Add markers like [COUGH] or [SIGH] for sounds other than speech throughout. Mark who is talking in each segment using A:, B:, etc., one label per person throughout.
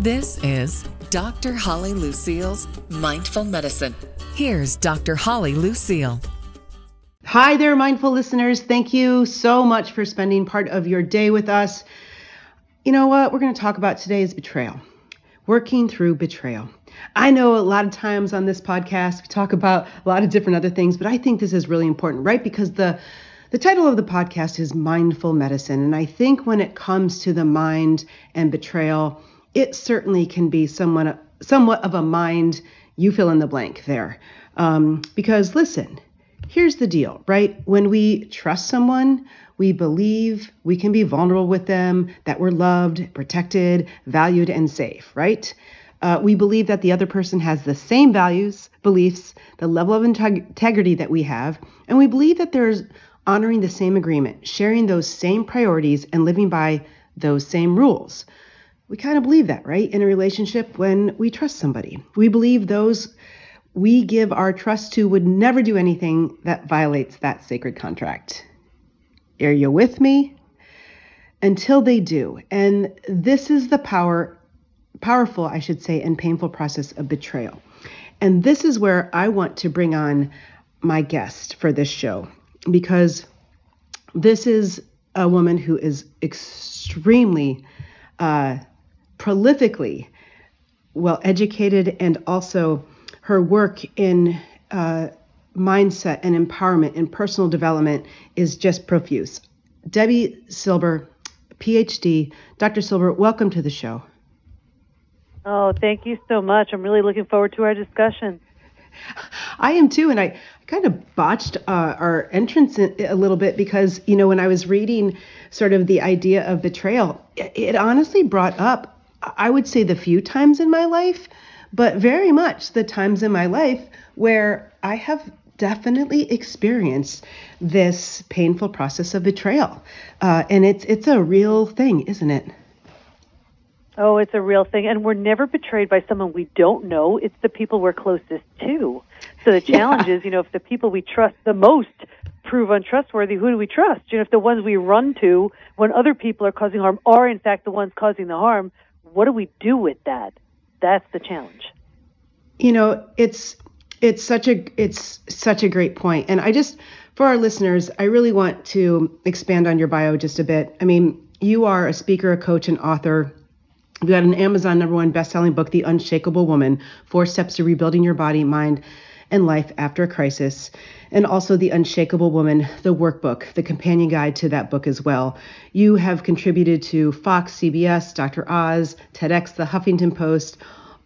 A: This is Dr. Holly Lucille's Mindful Medicine. Here's Dr. Holly Lucille.
B: Hi there, mindful listeners. Thank you so much for spending part of your day with us. You know what we're going to talk about today is betrayal, working through betrayal. I know a lot of times on this podcast we talk about a lot of different other things, but I think this is really important, right? Because the the title of the podcast is Mindful Medicine, and I think when it comes to the mind and betrayal, it certainly can be somewhat somewhat of a mind you fill in the blank there. Um, because listen, here's the deal, right? When we trust someone, we believe we can be vulnerable with them, that we're loved, protected, valued, and safe, right? Uh, we believe that the other person has the same values, beliefs, the level of integ- integrity that we have, and we believe that there's honoring the same agreement, sharing those same priorities, and living by those same rules. We kind of believe that, right? In a relationship when we trust somebody. We believe those we give our trust to would never do anything that violates that sacred contract. Are you with me? Until they do. And this is the power, powerful, I should say, and painful process of betrayal. And this is where I want to bring on my guest for this show because this is a woman who is extremely uh, prolifically well educated and also her work in uh, mindset and empowerment and personal development is just profuse. Debi Silber, PhD. Dr. Silber, welcome to the show.
C: Oh, thank you so much. I'm really looking forward to our discussion.
B: I am too, and I kind of botched uh, our entrance a little bit because, you know, when I was reading sort of the idea of betrayal, it honestly brought up, I would say, the few times in my life, but very much the times in my life where I have definitely experienced this painful process of betrayal, uh, and it's it's a real thing, isn't it?
C: Oh, it's a real thing. And we're never betrayed by someone we don't know. It's the people we're closest to. So the [LAUGHS] challenge yeah. is, you know, if the people we trust the most prove untrustworthy, who do we trust? You know, if the ones we run to when other people are causing harm are in fact the ones causing the harm, what do we do with that? That's the challenge.
B: You know, it's it's such a it's such a great point. And I just for our listeners, I really want to expand on your bio just a bit. I mean, you are a speaker, a coach, and author we got an Amazon number one best-selling book, The Unshakable Woman: Four Steps to Rebuilding Your Body, Mind, and Life After a Crisis, and also The Unshakable Woman, the workbook, the companion guide to that book as well. You have contributed to Fox, CBS, Dr. Oz, TEDx, The Huffington Post,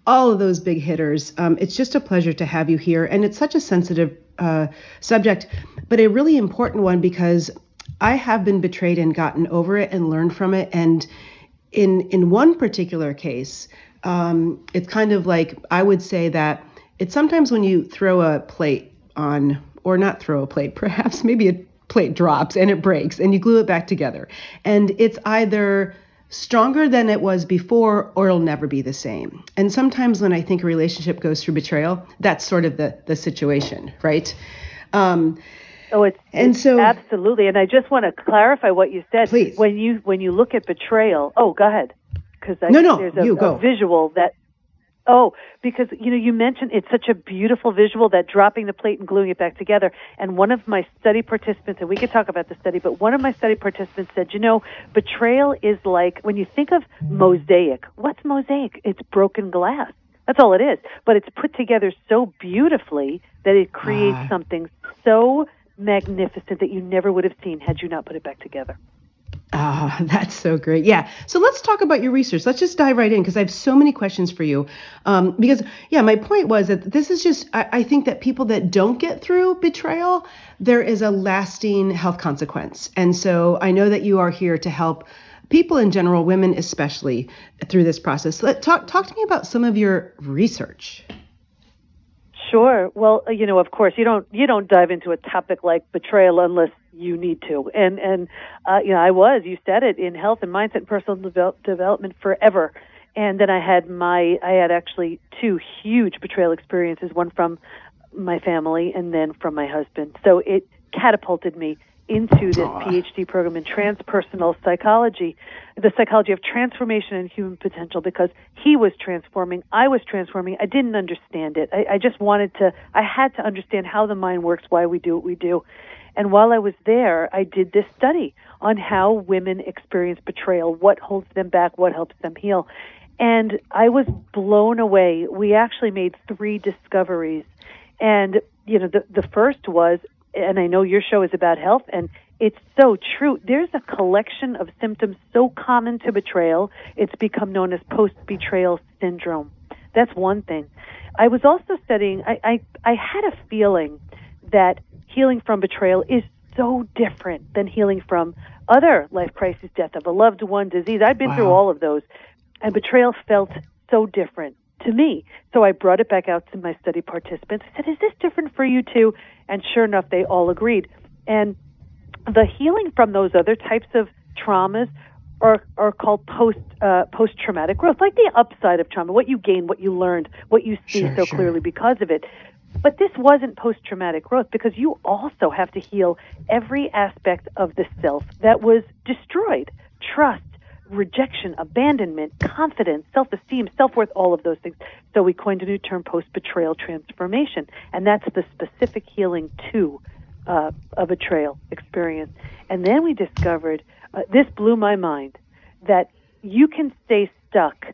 B: all of those big hitters. Um, it's just a pleasure to have you here, and it's such a sensitive uh, subject, but a really important one because I have been betrayed and gotten over it and learned from it, and in in one particular case, um, it's kind of like I would say that it's sometimes when you throw a plate on, or not throw a plate, [LAUGHS] perhaps maybe a plate drops and it breaks, and you glue it back together, and it's either stronger than it was before or it'll never be the same. And sometimes when I think a relationship goes through betrayal, that's sort of the the situation, right? Um,
C: Oh, it's and so absolutely. And I just want to clarify what you said.
B: Please.
C: When you when you look at betrayal. Oh, go ahead.
B: Because no, no,
C: there's a,
B: you go.
C: a visual that. Oh, because you know you mentioned it's such a beautiful visual that dropping the plate and gluing it back together. And one of my study participants, and we could talk about the study, but one of my study participants said, you know, betrayal is like when you think of mosaic. What's mosaic? It's broken glass. That's all it is. But it's put together so beautifully that it creates uh, something so magnificent that you never would have seen had you not put it back together.
B: Ah, oh, [LAUGHS] that's so great. Yeah. So let's talk about your research. Let's just dive right in because I have so many questions for you. Um, because, yeah, my point was that this is just, I, I think that people that don't get through betrayal, there is a lasting health consequence. And so I know that you are here to help people in general, women especially, through this process. Let, talk, talk to me about some of your research.
C: Sure. Well, uh, you know, of course, you don't you don't dive into a topic like betrayal unless you need to. And and uh, you know, I was you said it in health and mindset and personal develop, development forever. And then I had my I had actually two huge betrayal experiences, one from my family and then from my husband. So it catapulted me into this. PhD program in transpersonal psychology, the psychology of transformation and human potential, because he was transforming, I was transforming. I didn't understand it. I, I just wanted to, I had to understand how the mind works, why we do what we do. And while I was there, I did this study on how women experience betrayal, what holds them back, what helps them heal. And I was blown away. We actually made three discoveries. And, you know, the, the first was, and I know your show is about health, and it's so true. There's a collection of symptoms so common to betrayal, it's become known as post betrayal syndrome. That's one thing. I was also studying, I, I, I had a feeling that healing from betrayal is so different than healing from other life crises, death of a loved one, disease. I've been wow. through all of those. And betrayal felt so different to me. So I brought it back out to my study participants. I said, Is this different for you too? And sure enough, they all agreed. And the healing from those other types of traumas are, are called post uh, post traumatic growth, like the upside of trauma, what you gain, what you learned, what you see sure, so sure. clearly because of it. But this wasn't post traumatic growth because you also have to heal every aspect of the self that was destroyed trust, rejection, abandonment, confidence, self esteem, self worth, all of those things. So we coined a new term, post betrayal transformation. And that's the specific healing to uh, a betrayal experience. And then we discovered uh, this blew my mind that you can stay stuck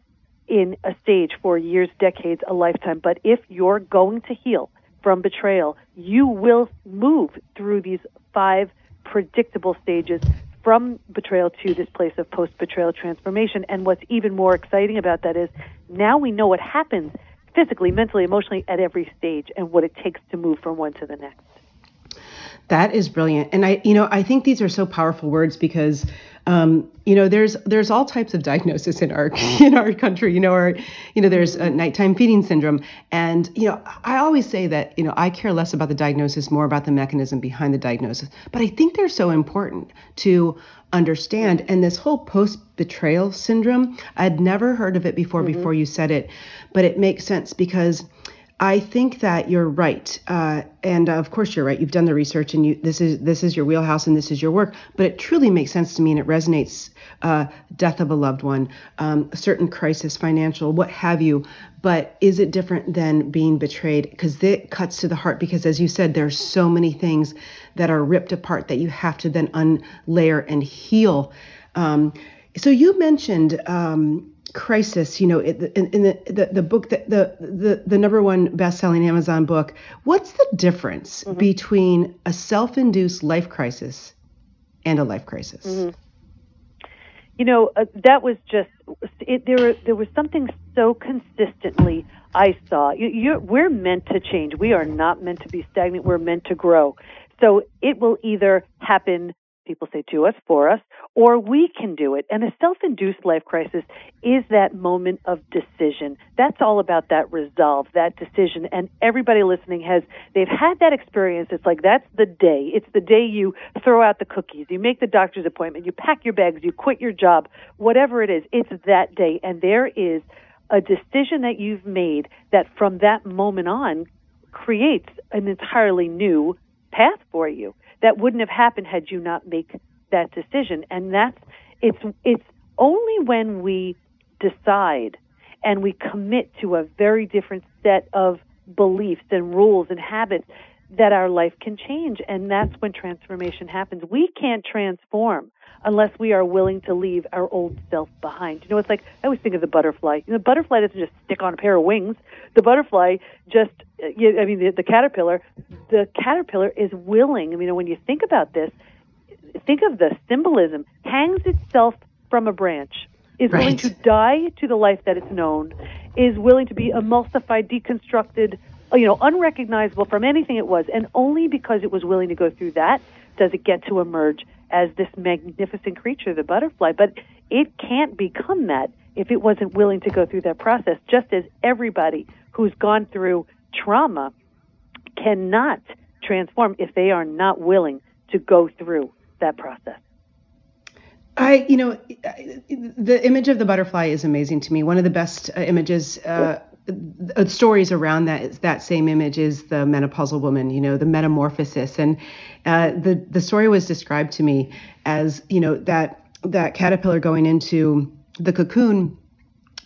C: in a stage for years, decades, a lifetime. But if you're going to heal from betrayal, you will move through these five predictable stages from betrayal to this place of post betrayal transformation. And what's even more exciting about that is now we know what happens physically, mentally, emotionally at every stage and what it takes to move from one to the next.
B: That is brilliant. And I, you know, I think these are so powerful words because, um, you know, there's there's all types of diagnosis in our [LAUGHS] in our country. You know, or you know, there's a nighttime feeding syndrome, and you know, I always say that you know I care less about the diagnosis, more about the mechanism behind the diagnosis. But I think they're so important to understand. And this whole post betrayal syndrome, I'd never heard of it before. Mm-hmm. Before you said it, but it makes sense because I think that you're right, uh, and of course you're right. You've done the research, and you this is this is your wheelhouse, and this is your work. But it truly makes sense to me, and it resonates. Uh, death of a loved one, um, a certain crisis, financial, what have you. But is it different than being betrayed? Because it cuts to the heart. Because as you said, there's so many things that are ripped apart that you have to then unlayer and heal. Um, so you mentioned. Um, crisis you know in, in the, the, the book that the the the number one best-selling amazon book what's the difference mm-hmm. between a self-induced life crisis and a life crisis? Mm-hmm.
C: you know uh, that was just it, there there was something so consistently i saw. You, we're meant to change. We are not meant to be stagnant. We're meant to grow. So it will either happen people say to us, for us, or we can do it. And a self induced life crisis is that moment of decision. That's all about that resolve, that decision. And everybody listening has, they've had that experience. It's like that's the day. It's the day you throw out the cookies, you make the doctor's appointment, you pack your bags, you quit your job, whatever it is. It's that day. And there is a decision that you've made that from that moment on creates an entirely new path for you that wouldn't have happened had you not make that decision. And that's it's it's only when we decide and we commit to a very different set of beliefs and rules and habits that our life can change and that's when transformation happens. We can't transform unless we are willing to leave our old self behind. You know, it's like I always think of the butterfly. You know, the butterfly doesn't just stick on a pair of wings. The butterfly just, uh, I mean, the, the caterpillar, the caterpillar is willing. I mean, when you think about this, think of the symbolism. Hangs itself from a branch, is right. willing to die to the life that it's known, is willing to be emulsified, deconstructed, you know, unrecognizable from anything it was, and only because it was willing to go through that does it get to emerge as this magnificent creature, the butterfly. But it can't become that if it wasn't willing to go through that process, just as everybody who's gone through trauma cannot transform if they are not willing to go through that process.
B: I, you know, the image of the butterfly is amazing to me. One of the best uh, images uh, stories around that that same image is the menopausal woman, you know, the metamorphosis, and uh, the the story was described to me as you know that that caterpillar going into the cocoon,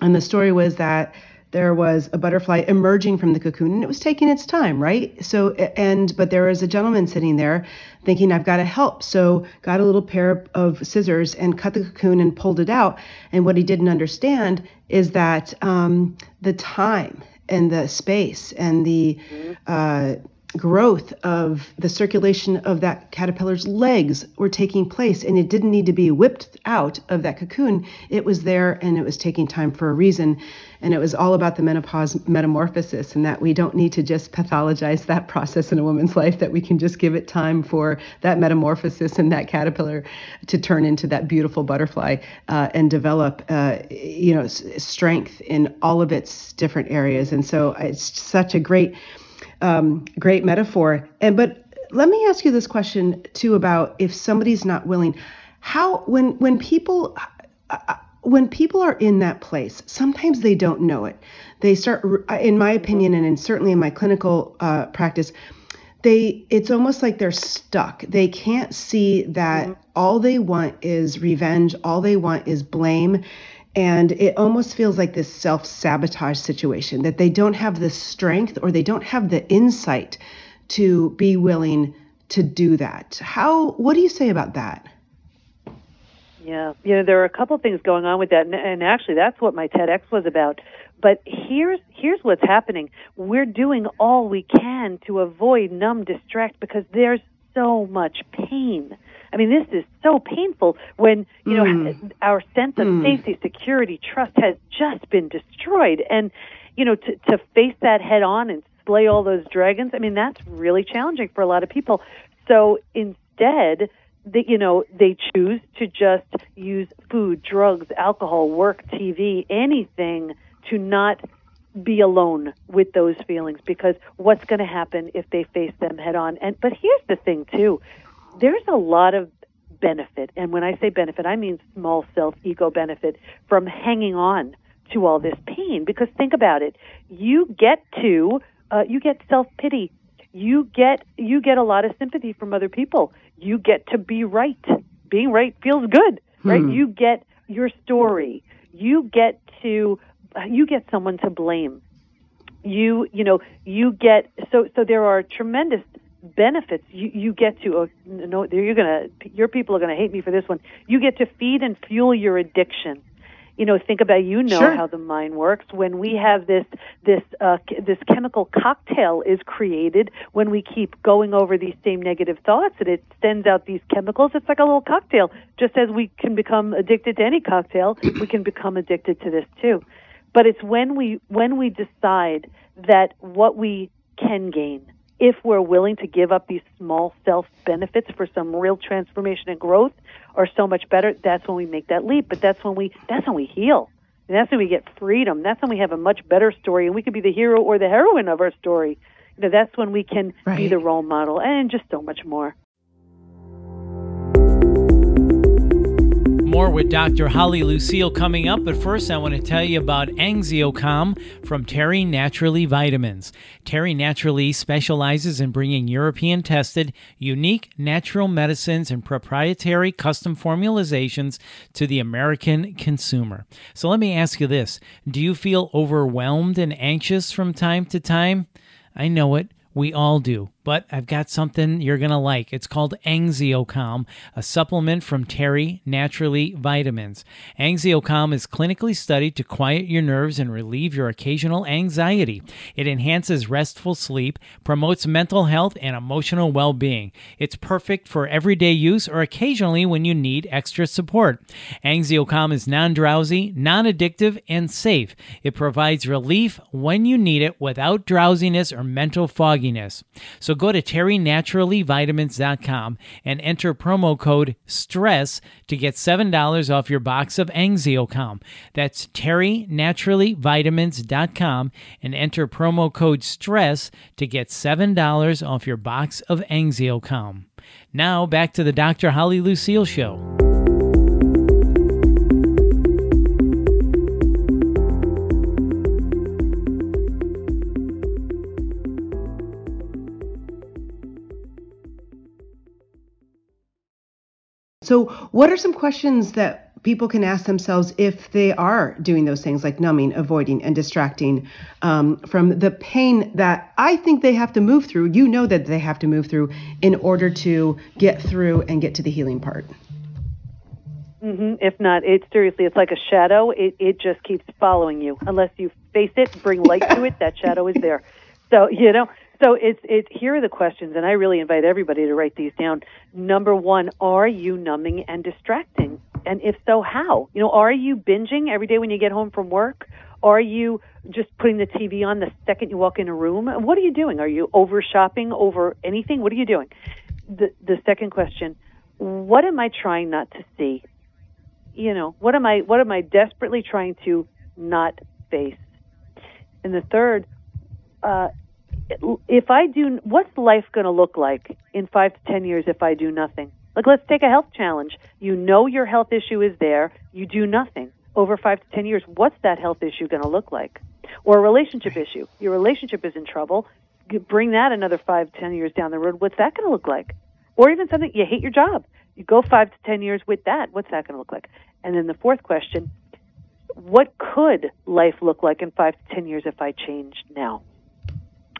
B: and the story was that there was a butterfly emerging from the cocoon and it was taking its time right? So and but there was a gentleman sitting there thinking i've got to help. So got a little pair of scissors and cut the cocoon and pulled it out. And what he didn't understand is that um, the time and the space and the uh, growth of the circulation of that caterpillar's legs were taking place and it didn't need to be whipped out of that cocoon. It was there and it was taking time for a reason and it was all about the menopause metamorphosis and that we don't need to just pathologize that process in a woman's life that we can just give it time for that metamorphosis and that caterpillar to turn into that beautiful butterfly uh, and develop uh, you know strength in all of its different areas and so it's such a great um, great metaphor. And but let me ask you this question too about if somebody's not willing, how when when people uh, when people are in that place, sometimes they don't know it. They start, in my opinion, and in, certainly in my clinical uh, practice, they it's almost like they're stuck. They can't see that mm-hmm. all they want is revenge. All they want is blame and it almost feels like this self sabotage situation that they don't have the strength or they don't have the insight to be willing to do that. How, what do you say about that?
C: Yeah, you know, there are a couple things going on with that, and, and actually, that's what my TEDx was about. But here's here's what's happening. We're doing all we can to avoid numb distract because there's so much pain. I mean, this is so painful when, you know, mm. our sense of mm. safety, security, trust has just been destroyed. And, you know, to, to face that head on and slay all those dragons, I mean, that's really challenging for a lot of people. So instead, that you know they choose to just use food, drugs, alcohol, work, TV, anything to not be alone with those feelings because what's going to happen if they face them head on and but here's the thing too there's a lot of benefit, and when I say benefit, I mean small self ego benefit from hanging on to all this pain. Because think about it, you get to uh, you get self pity, you get you get a lot of sympathy from other people. You get to be right. Being right feels good, right? Hmm. You get your story. You get to you get someone to blame. You you know you get so so there are tremendous benefits you, you get to oh, no you're gonna your people are gonna hate me for this one you get to feed and fuel your addiction you know think about you know
B: sure.
C: how the mind works. When we have this this uh, this chemical cocktail is created when we keep going over these same negative thoughts and it sends out these chemicals it's like a little cocktail. Just as we can become addicted to any cocktail [CLEARS THROAT] we can become addicted to this too. But it's when we when we decide that what we can gain if we're willing to give up these small self benefits for some real transformation and growth are so much better that's when we make that leap. But that's when we that's when we heal. And that's when we get freedom. That's when we have a much better story and we could be the hero or the heroine of our story. You know that's when we can right. be the role model and just so much more
D: more with Dr. Holly Lucille coming up, but first I want to tell you about AnxioCalm from Terry Naturally Vitamins. Terry Naturally specializes in bringing European tested, unique natural medicines and proprietary custom formulations to the American consumer. So let me ask you this Do you feel overwhelmed and anxious from time to time? I know it. We all do but I've got something you're going to like. It's called AnxioCalm, a supplement from Terry Naturally Vitamins. AnxioCalm is clinically studied to quiet your nerves and relieve your occasional anxiety. It enhances restful sleep, promotes mental health and emotional well being. It's perfect for everyday use or occasionally when you need extra support. AnxioCalm is non drowsy, non addictive, and safe. It provides relief when you need it without drowsiness or mental fogginess. So so go to terrynaturallyvitamins.com and enter promo code STRESS to get $7 off your box of AnxioCalm. That's terrynaturallyvitamins.com and enter promo code STRESS to get $7 off your box of AnxioCalm. Now back to the Dr. Holly Lucille Show.
B: So, what are some questions that people can ask themselves if they are doing those things like numbing, avoiding, and distracting um, from the pain that I think they have to move through? You know that they have to move through in order to get through and get to the healing part.
C: Mm-hmm. If not, it seriously, it's like a shadow. It it just keeps following you unless you face it, bring light to it. That shadow is there. So you know, so it's it's here are the questions, and I really invite everybody to write these down. Number one, are you numbing and distracting? And if so, how? You know, are you binging every day when you get home from work? Are you just putting the TV on the second you walk in a room? What are you doing? Are you over shopping over anything? What are you doing? The the second question, what am I trying not to see? You know, what am I what am I desperately trying to not face? And the third, uh, if I do, what's life going to look like in five to ten years if I do nothing? Like, let's take a health challenge. You know your health issue is there. You do nothing over five to ten years. What's that health issue going to look like? Or a relationship issue. Your relationship is in trouble. Bring that another five, ten years down the road. What's that going to look like? Or even something you hate your job. You go five to ten years with that. What's that going to look like? And then the fourth question: What could life look like in five to ten years if I changed now?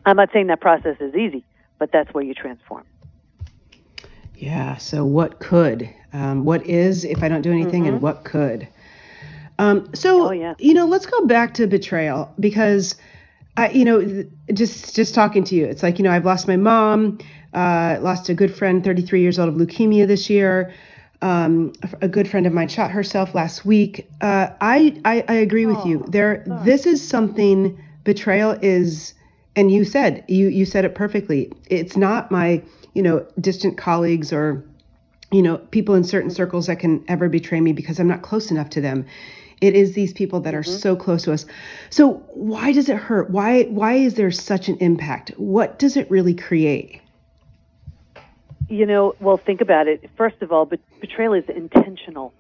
C: I'm not saying that process is easy, but that's where you transform.
B: Yeah. So what could? Um, what is if I don't do anything, mm-hmm. and what could? Um, so
C: oh, yeah.
B: you know, let's go back to betrayal because I, you know, just just talking to you, it's like you know, I've lost my mom, uh, lost a good friend, 33 years old of leukemia this year. Um, a good friend of mine shot herself last week. Uh, I, I, I agree with oh, you. There, sorry. this is something. Betrayal is, and you said you you said it perfectly. It's not my you know, distant colleagues or, you know, people in certain circles that can ever betray me because I'm not close enough to them. It is these people that are mm-hmm. so close to us. So why does it hurt? Why why is there such an impact? What does it really create?
C: You know, well, think about it. First of all, betrayal is intentional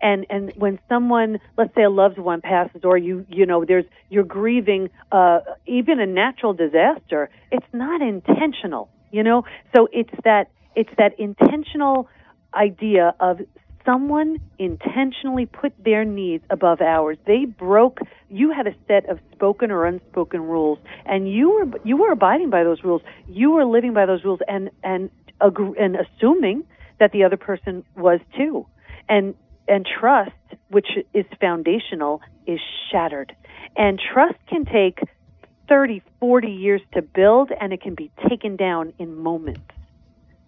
C: and and when someone let's say a loved one passes or you you know there's you're grieving uh even a natural disaster it's not intentional you know? So it's that it's that intentional idea of someone intentionally put their needs above ours. They broke you had a set of spoken or unspoken rules and you were you were abiding by those rules. You were living by those rules and and and assuming that the other person was too. And and trust which is foundational is shattered and trust can take 30, 40 years to build, and it can be taken down in moments.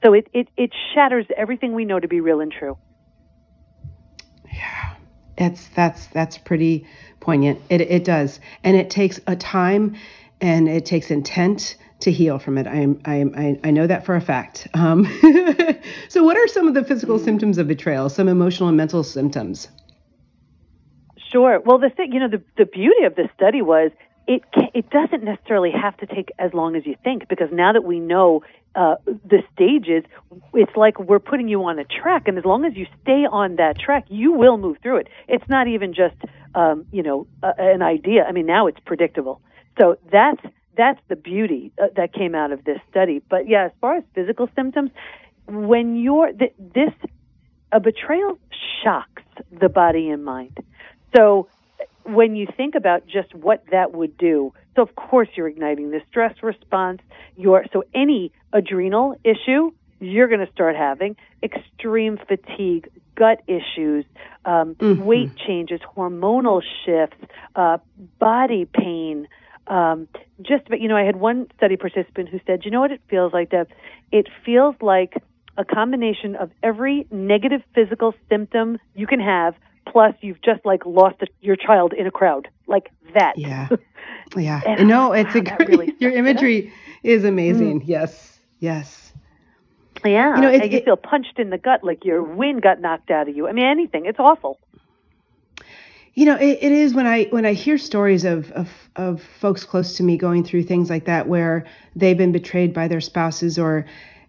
C: So it, it, it shatters everything we know to be real and true.
B: Yeah, that's that's that's pretty poignant. It it does, and it takes a time, and it takes intent to heal from it. I am I am I, I know that for a fact. Um, [LAUGHS] so, what are some of the physical mm. symptoms of betrayal? Some emotional and mental symptoms.
C: Sure. Well, the thing, you know, the the beauty of this study was it it doesn't necessarily have to take as long as you think because now that we know uh, the stages, it's like we're putting you on a track, and as long as you stay on that track, you will move through it. It's not even just um, you know uh, an idea. I mean, now it's predictable. So that's that's the beauty uh, that came out of this study. But yeah, as far as physical symptoms, when you're th- this a betrayal shocks the body and mind. So when you think about just what that would do, so of course you're igniting the stress response. Your so any adrenal issue you're going to start having extreme fatigue, gut issues, um, mm-hmm. weight changes, hormonal shifts, uh, body pain. Um, just but you know, I had one study participant who said, "You know what it feels like, Deb? It feels like." A combination of every negative physical symptom you can have plus you've just like lost a, your child in a crowd. Like that.
B: Yeah. [LAUGHS] Yeah. And, no it's [LAUGHS] wow, a really your imagery is amazing. Mm. yes. Yes.
C: Yeah. You know it, you feel punched in the gut like your wind got knocked out of you. I mean anything. It's awful
B: you know it, it is when i when i hear stories of, of of folks close to me going through things like that where they've been betrayed by their spouses or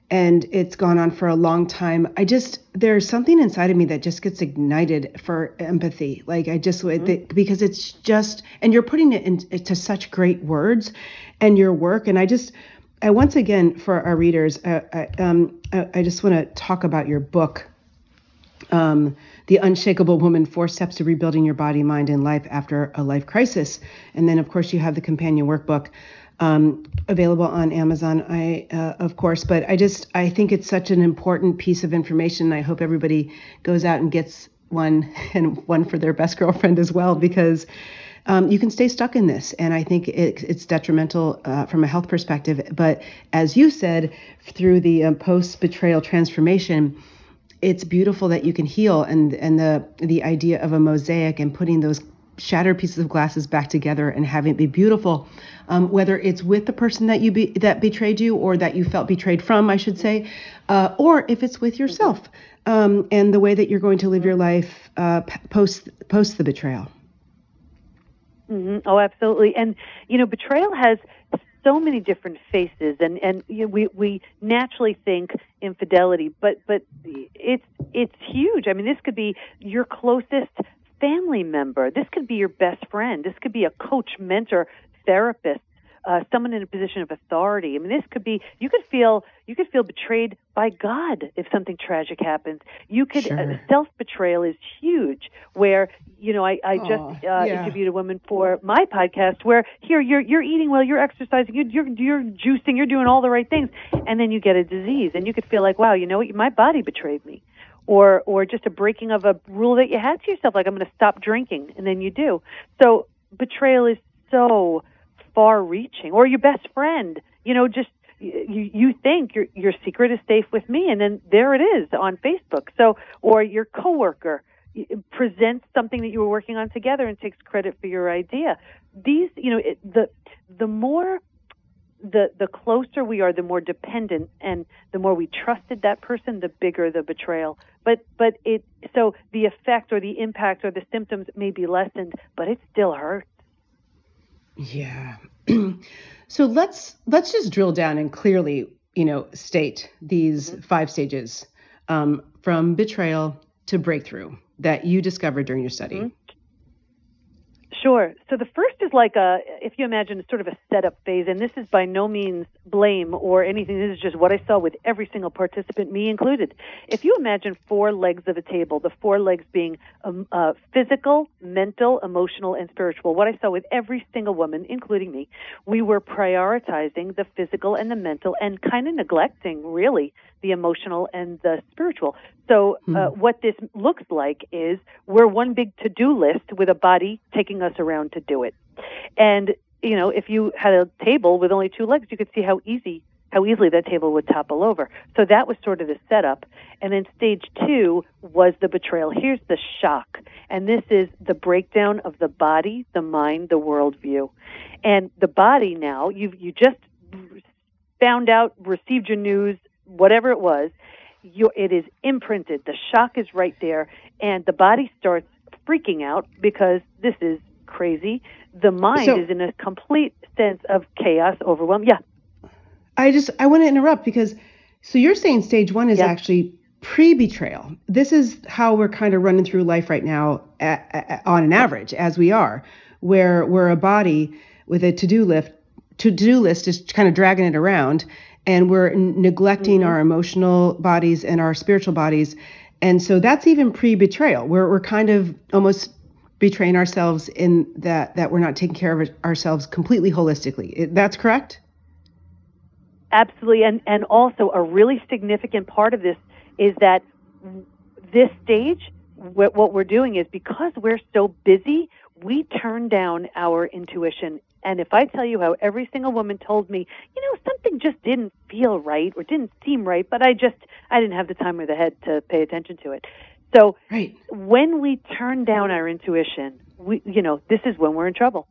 B: and it's gone on for a long time i just there's something inside of me that just gets ignited for empathy. Like i just mm-hmm. because it's just and you're putting it into such great words and your work. And i just i once again for our readers uh, I, um, I, I just want to talk about your book. Um, the unshakable woman four steps to rebuilding your body mind and life after a life crisis and then of course you have the companion workbook um, available on amazon i uh, of course but i just i think it's such an important piece of information i hope everybody goes out and gets one [LAUGHS] and one for their best girlfriend as well because um, you can stay stuck in this. And I think it, it's detrimental uh, from a health perspective. But as you said, through the um, post betrayal transformation, it's beautiful that you can heal and and the the idea of a mosaic and putting those shattered pieces of glasses back together and having it be beautiful um, whether it's with the person that you be, that betrayed you or that you felt betrayed from i should say uh, or if it's with yourself um, and the way that you're going to live your life uh, post post the betrayal
C: mm-hmm. oh absolutely and you know betrayal has so many different faces and and you know, we we naturally think infidelity but but it's it's huge. I mean this could be your closest family member. This could be your best friend. This could be a coach mentor therapist uh, someone in a position of authority. I mean, this could be you could feel you could feel betrayed by God if something tragic happens. You could uh, sure. uh, self betrayal is huge. Where you know I, I just uh, yeah. interviewed a woman for my podcast where here you're you're eating well, you're exercising, you're, you're you're juicing, you're doing all the right things, and then you get a disease, and you could feel like wow, you know what, my body betrayed me or or just a breaking of a rule that you had to yourself like i'm going to stop drinking and then you do so betrayal is so far reaching or your best friend. You know just you you think your your secret is safe with me and then there it is on facebook. So or your coworker presents something that you were working on together and takes credit for your idea. These you know it, the the more the the closer we are the more dependent and the more we trusted that person the bigger the betrayal. But but it so the effect or the impact or the symptoms may be lessened but it still hurts
B: yeah. [CLEARS THROAT] so let's let's just drill down and clearly, you know, state these mm-hmm. five stages um, from betrayal to breakthrough that you discovered during your study. Mm-hmm.
C: Sure. So the first is like a, if you imagine, sort of a setup phase, and this is by no means blame or anything. This is just what I saw with every single participant, me included. If you imagine four legs of a table, the four legs being um, uh, physical, mental, emotional, and spiritual, what I saw with every single woman, including me, we were prioritizing the physical and the mental and kind of neglecting, really, the emotional and the spiritual. So, uh, hmm. what this looks like is we're one big to do list with a body taking us around to do it. And, you know, if you had a table with only two legs, you could see how easy how easily that table would topple over. So that was sort of the setup. And then stage two was the betrayal. Here's the shock. And this is the breakdown of the body, the mind, the worldview. And the body now, you you just found out, received your news, whatever it was, you, it is imprinted. The shock is right there, and the body starts freaking out because this is crazy. The mind so, is in a complete sense of chaos, overwhelm. Yeah.
B: I just I want to interrupt because so you're saying stage one is actually pre-betrayal. This is how we're kind of running through life right now, at, at, on an average, as we are, where we're a body with a to-do list. To-do list is kind of dragging it around, and we're n- neglecting mm-hmm. our emotional bodies and our spiritual bodies. And so that's even pre-betrayal. We're we're kind of almost betraying ourselves in that that we're not taking care of ourselves completely holistically. That's correct?
C: Absolutely. And and also a really significant part of this is that this stage what, what we're doing is because we're so busy, we turn down our intuition and if I tell you how every single woman told me, you know, something just didn't feel right or didn't seem right, but I just I didn't have the time or the head to pay attention to it. So right. when we turn down our intuition, we you know, this is when we're in trouble.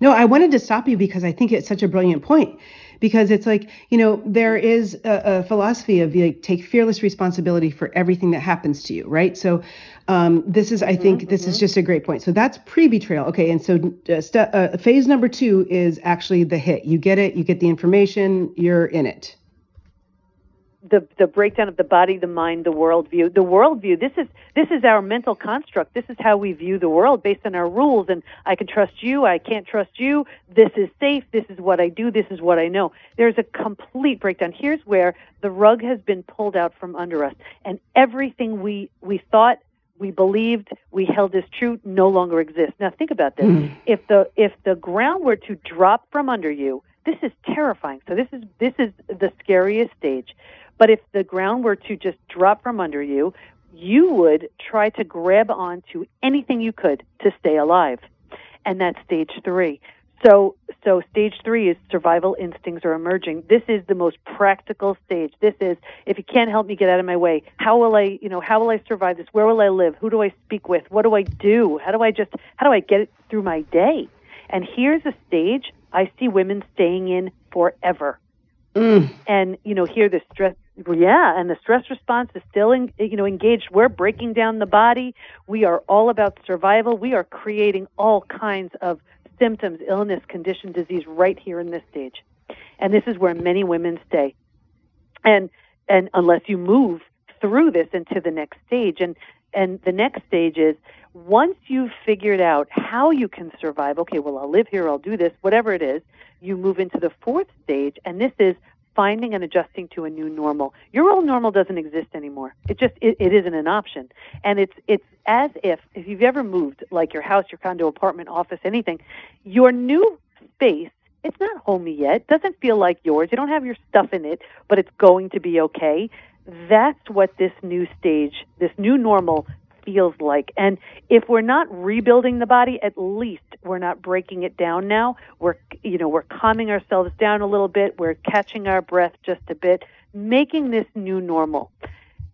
B: No, I wanted to stop you because I think it's such a brilliant point. Because it's like, you know, there is a, a philosophy of like take fearless responsibility for everything that happens to you, right? So, um, this is, I think, mm-hmm. this is mm-hmm. just a great point. So that's pre-betrayal, okay. And so, uh, st- uh, phase number two is actually the hit. You get it, you get the information, you're in it.
C: The the breakdown of the body, the mind, the worldview. The worldview. This is this is our mental construct. This is how we view the world based on our rules. And I can trust you. I can't trust you. This is safe. This is what I do. This is what I know. There's a complete breakdown. Here's where the rug has been pulled out from under us, and everything we we thought we believed we held as true no longer exists. Now think about this. Mm. If the if the ground were to drop from under you, this is terrifying. So this is this is the scariest stage. But if the ground were to just drop from under you, you would try to grab onto anything you could to stay alive. And that's stage 3. So, so stage three is survival instincts are emerging. This is the most practical stage. This is if you can't help me, get out of my way. How will I, you know, how will I survive this? Where will I live? Who do I speak with? What do I do? How do I just, how do I get through my day? And here's a stage I see women staying in forever. Mm. And you know, here the stress, yeah, and the stress response is still, in, you know, engaged. We're breaking down the body. We are all about survival. We are creating all kinds of symptoms, illness, condition, disease right here in this stage. And this is where many women stay. And and unless you move through this into the next stage and and the next stage is once you've figured out how you can survive, okay, well, I'll live here, I'll do this, whatever it is, you move into the fourth stage, and this is finding and adjusting to a new normal. Your old normal doesn't exist anymore. It just it, it isn't an option. And it's it's as if if you've ever moved like your house, your condo, apartment, office, anything, your new space it's not homey yet. Doesn't feel like yours. You don't have your stuff in it, but it's going to be okay. That's what this new stage, this new normal feels like. And if we're not rebuilding the body, at least we're not breaking it down now. We're, you know, we're calming ourselves down a little bit. We're catching our breath just a bit, making this new normal.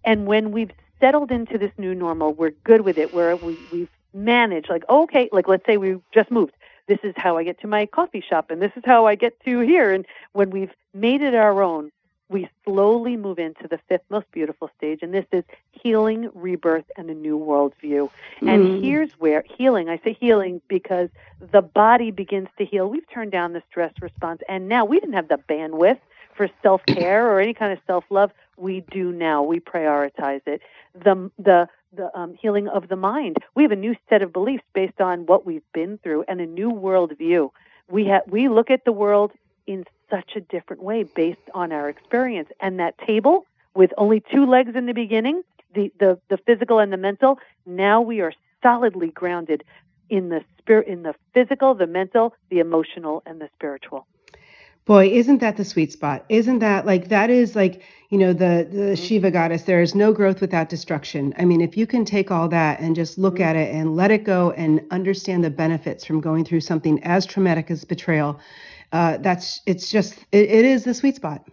C: And when we've settled into this new normal, we're good with it. Where we, we've managed, like, okay, like let's say we just moved. This is how I get to my coffee shop, and this is how I get to here. And when we've made it our own, we slowly move into the fifth most beautiful stage, and this is healing, rebirth, and a new worldview. Mm. And here's where healing, I say healing because the body begins to heal. We've turned down the stress response, and now we didn't have the bandwidth for self care or any kind of self love. We do now. We prioritize it. The, the, the um, healing of the mind. We have a new set of beliefs based on what we've been through and a new worldview. We, ha- we look at the world in such a different way based on our experience. And that table with only two legs in the beginning, the, the, the physical and the mental, now we are solidly grounded in the spirit in the physical, the mental, the emotional, and the spiritual.
B: Boy, isn't that the sweet spot? Isn't that like that is like, you know, the the mm-hmm. Shiva goddess, there is no growth without destruction. I mean, if you can take all that and just look mm-hmm. at it and let it go and understand the benefits from going through something as traumatic as betrayal, uh, that's it's just it, it is the sweet spot.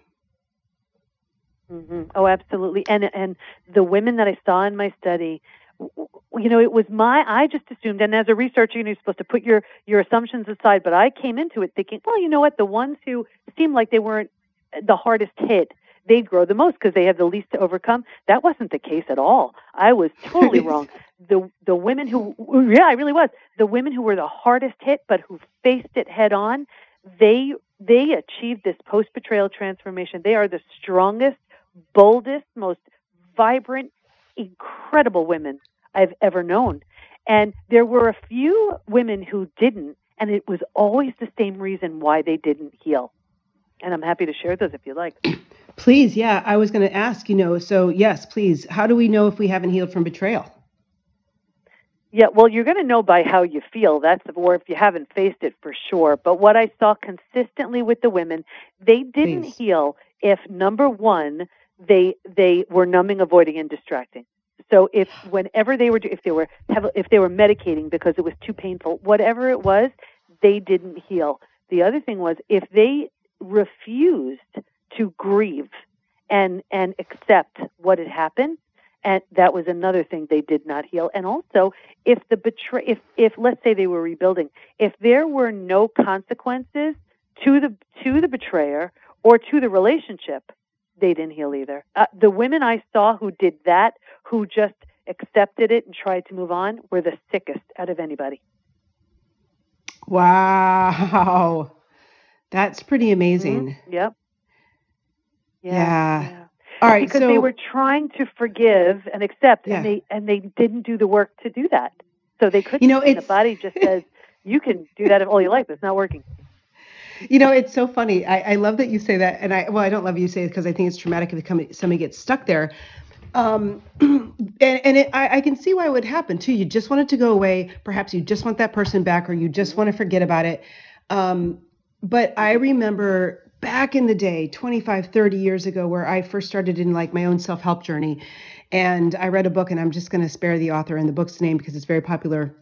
C: Mm-hmm. Oh, absolutely. And and the women that I saw in my study, you know, it was my I just assumed, and as a researcher, you know, you're supposed to put your your assumptions aside. But I came into it thinking, well, you know what, the ones who seemed like they weren't the hardest hit they'd grow the most because they have the least to overcome. That wasn't the case at all. I was totally [LAUGHS] wrong. The the women who yeah, I really was. The women who were the hardest hit but who faced it head on, they they achieved this post betrayal transformation. They are the strongest, boldest, most vibrant, incredible women I've ever known. And there were a few women who didn't, and it was always the same reason why they didn't heal. And I'm happy to share those if you like.
B: Please, yeah. I was going to ask, you know, so yes, please. How do we know if we haven't healed from betrayal?
C: Yeah, well, you're going to know by how you feel. That's or if you haven't faced it for sure. But what I saw consistently with the women, they didn't Please. heal if number one they they were numbing, avoiding, and distracting. So if whenever they were if they were if they were medicating because it was too painful, whatever it was, they didn't heal. The other thing was if they refused to grieve and and accept what had happened, and that was another thing they did not heal. And also if the betray if if let's say they were rebuilding if there were no consequences to the to the betrayer or to the relationship they didn't heal either. Uh, the women i saw who did that who just accepted it and tried to move on were the sickest out of anybody.
B: Wow. [LAUGHS] That's pretty amazing.
C: Mm-hmm. yep.
B: Yeah. yeah. All right,
C: because
B: so
C: they were trying to forgive and accept,
B: Yeah.
C: and they and they didn't do the work to do that. So they couldn't.
B: You know,
C: and the body just says [LAUGHS] you can do that if all you like, but it's not working.
B: You know, it's so funny. I, I love that you say that, and I well, I don't love you say it because I think it's traumatic if somebody, somebody gets stuck there. Um, [CLEARS THROAT] and and it, I, I can see why it would happen too. You just want it to go away. Perhaps you just want that person back, or you just want to forget about it. Um, but I remember back in the day, 25, 30 years ago, where I first started in like my own self help journey, and I read a book, and I'm just going to spare the author and the book's name because it's very popular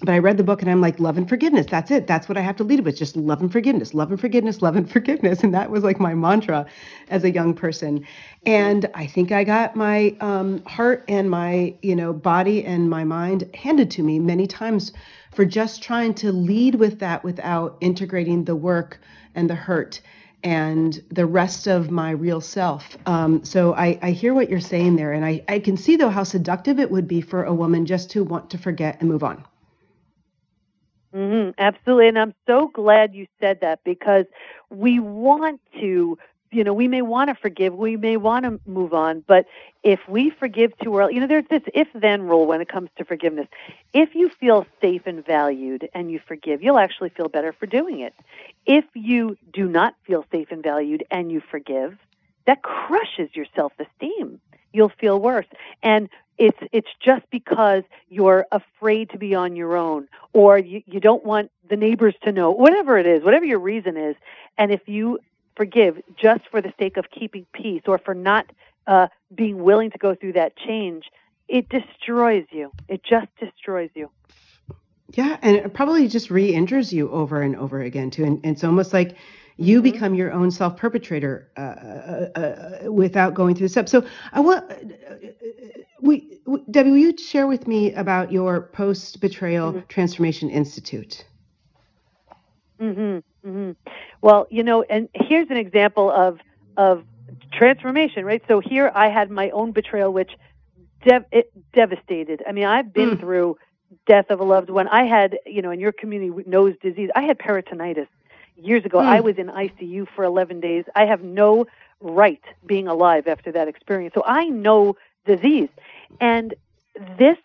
B: but I read the book and I'm like, love and forgiveness. That's it. That's what I have to lead with. Just love and forgiveness, love and forgiveness, love and forgiveness. And that was like my mantra as a young person. And I think I got my um, heart and my, you know, body and my mind handed to me many times for just trying to lead with that without integrating the work and the hurt and the rest of my real self. Um, so I, I hear what you're saying there. And I, I can see, though, how seductive it would be for a woman just to want to forget and move on.
C: hmm absolutely, and I'm so glad you said that because we want to, you know, we may want to forgive, we may want to move on, but if we forgive too early, you know, there's this if-then rule when it comes to forgiveness. If you feel safe and valued and you forgive, you'll actually feel better for doing it. If you do not feel safe and valued and you forgive, that crushes your self-esteem. You'll feel worse, and it's it's just because you're afraid to be on your own or you, you don't want the neighbors to know whatever it is whatever your reason is and if you forgive just for the sake of keeping peace or for not uh, being willing to go through that change it destroys you it just destroys you
B: Yeah, and it probably just re-injures you over and over again too. And, and it's almost like you
C: Mm-hmm.
B: become your own self-perpetrator uh, uh, uh, without going through the steps. So I want, uh, we, we, Debi, will you share with me about your post-betrayal
C: Mm-hmm.
B: transformation institute?
C: hmm hmm Well, you know, and here's an example of of transformation, right? So here I had my own betrayal, which dev- it devastated. I mean, I've been
B: Mm.
C: through death of a loved one. I had, you know, in your community knows disease. I had peritonitis years ago.
B: Mm.
C: I was in ICU for 11 days. I have no right being alive after that experience. So I know disease, and this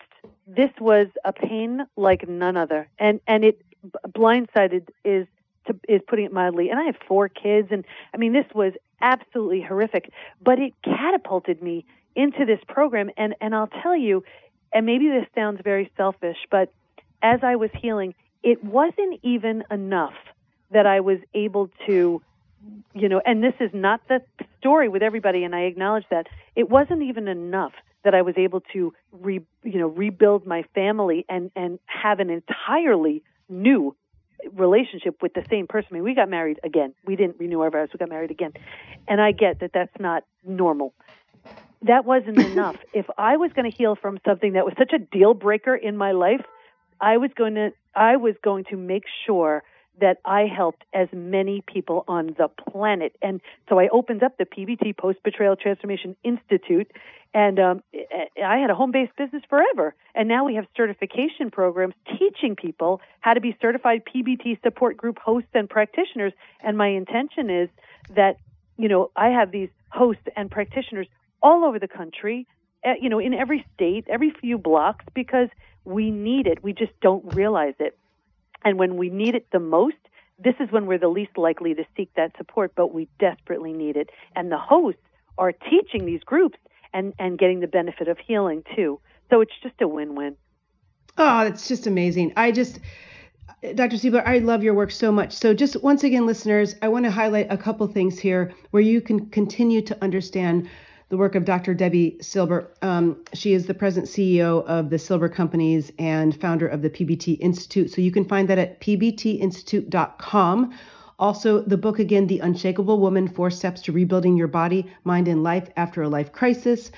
C: this was a pain like none other, and and it blindsided is to, is putting it mildly. And I have four kids, and I mean this was absolutely horrific. But it catapulted me into this program, and and I'll tell you, and maybe this sounds very selfish, but as I was healing, it wasn't even enough that I was able to, you know, and this is not the story with everybody, and I acknowledge that it wasn't even enough that I was able to re, you know, rebuild my family and and have an entirely new relationship with the same person. I mean, we got married again. We didn't renew our vows. We got married again, and I get that that's not normal. That wasn't [LAUGHS] enough. If I was going to heal from something that was such a deal breaker in my life, I was going to I was going to make sure that I helped as many people on the planet. And so I opened up the PBT Post Betrayal Transformation Institute, and um, I had a home based business forever. And now we have certification programs teaching people how to be certified PBT support group hosts and practitioners. And my intention is that, you know, I have these hosts and practitioners all over the country, uh, you know, in every state, every few blocks, because we need it. We just don't realize it. And when we need it the most, this is when we're the least likely to seek that support, but we desperately need it. And the hosts are teaching these groups and, and getting the benefit of healing too. So it's just a win win.
B: Oh, that's just amazing. I just, Dr. Silber, I love your work so much. So, just once again, listeners, I want to highlight a couple things here where you can continue to understand the work of Dr. Debi Silber. Um, she is the present CEO of the Silber Companies and founder of the PBT Institute. So, you can find that at pbtinstitute.com. Also, the book again, The Unshakable Woman Four Steps to Rebuilding Your Body, Mind, and Life After a Life Crisis.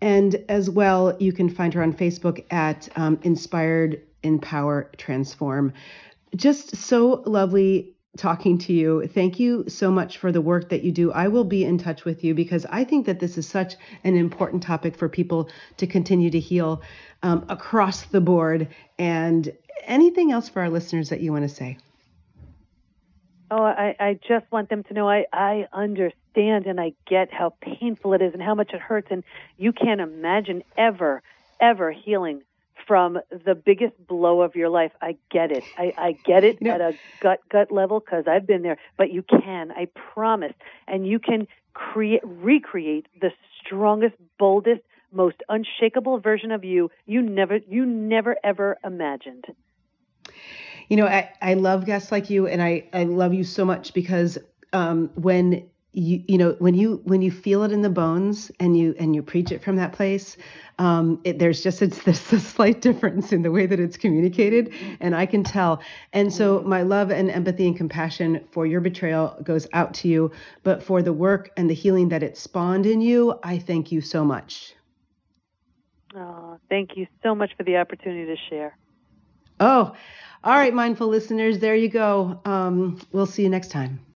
B: And as well, you can find her on Facebook at um, Inspired Empower Transform. Just so lovely talking to you. Thank you so much for the work that you do. I will be in touch with you because I think that this is such an important topic for people to continue to heal um, across the board. And anything else for our listeners that you want to say?
C: Oh, I, I just want them to know I, I understand and I get how painful it is and how much it hurts. And you can't imagine ever, ever healing from the biggest blow of your life. I get it. I, I get it [LAUGHS] you know, at a gut, gut level because I've been there. But you can, I promise. And you can create, recreate the strongest, boldest, most unshakable version of you you never, you never ever imagined
B: you know, I, I love guests like you, and I, I love you so much because um, when you you know when you when you feel it in the bones and you and you preach it from that place um, it, there's just it's [LAUGHS] this a slight difference in the way that it's communicated and i can tell and so my love and empathy and compassion for your betrayal goes out to you but for the work and the healing that it spawned in you i thank you so much
C: oh thank you so much for the opportunity to share
B: oh all right, mindful listeners, there you go. Um, we'll see you next time.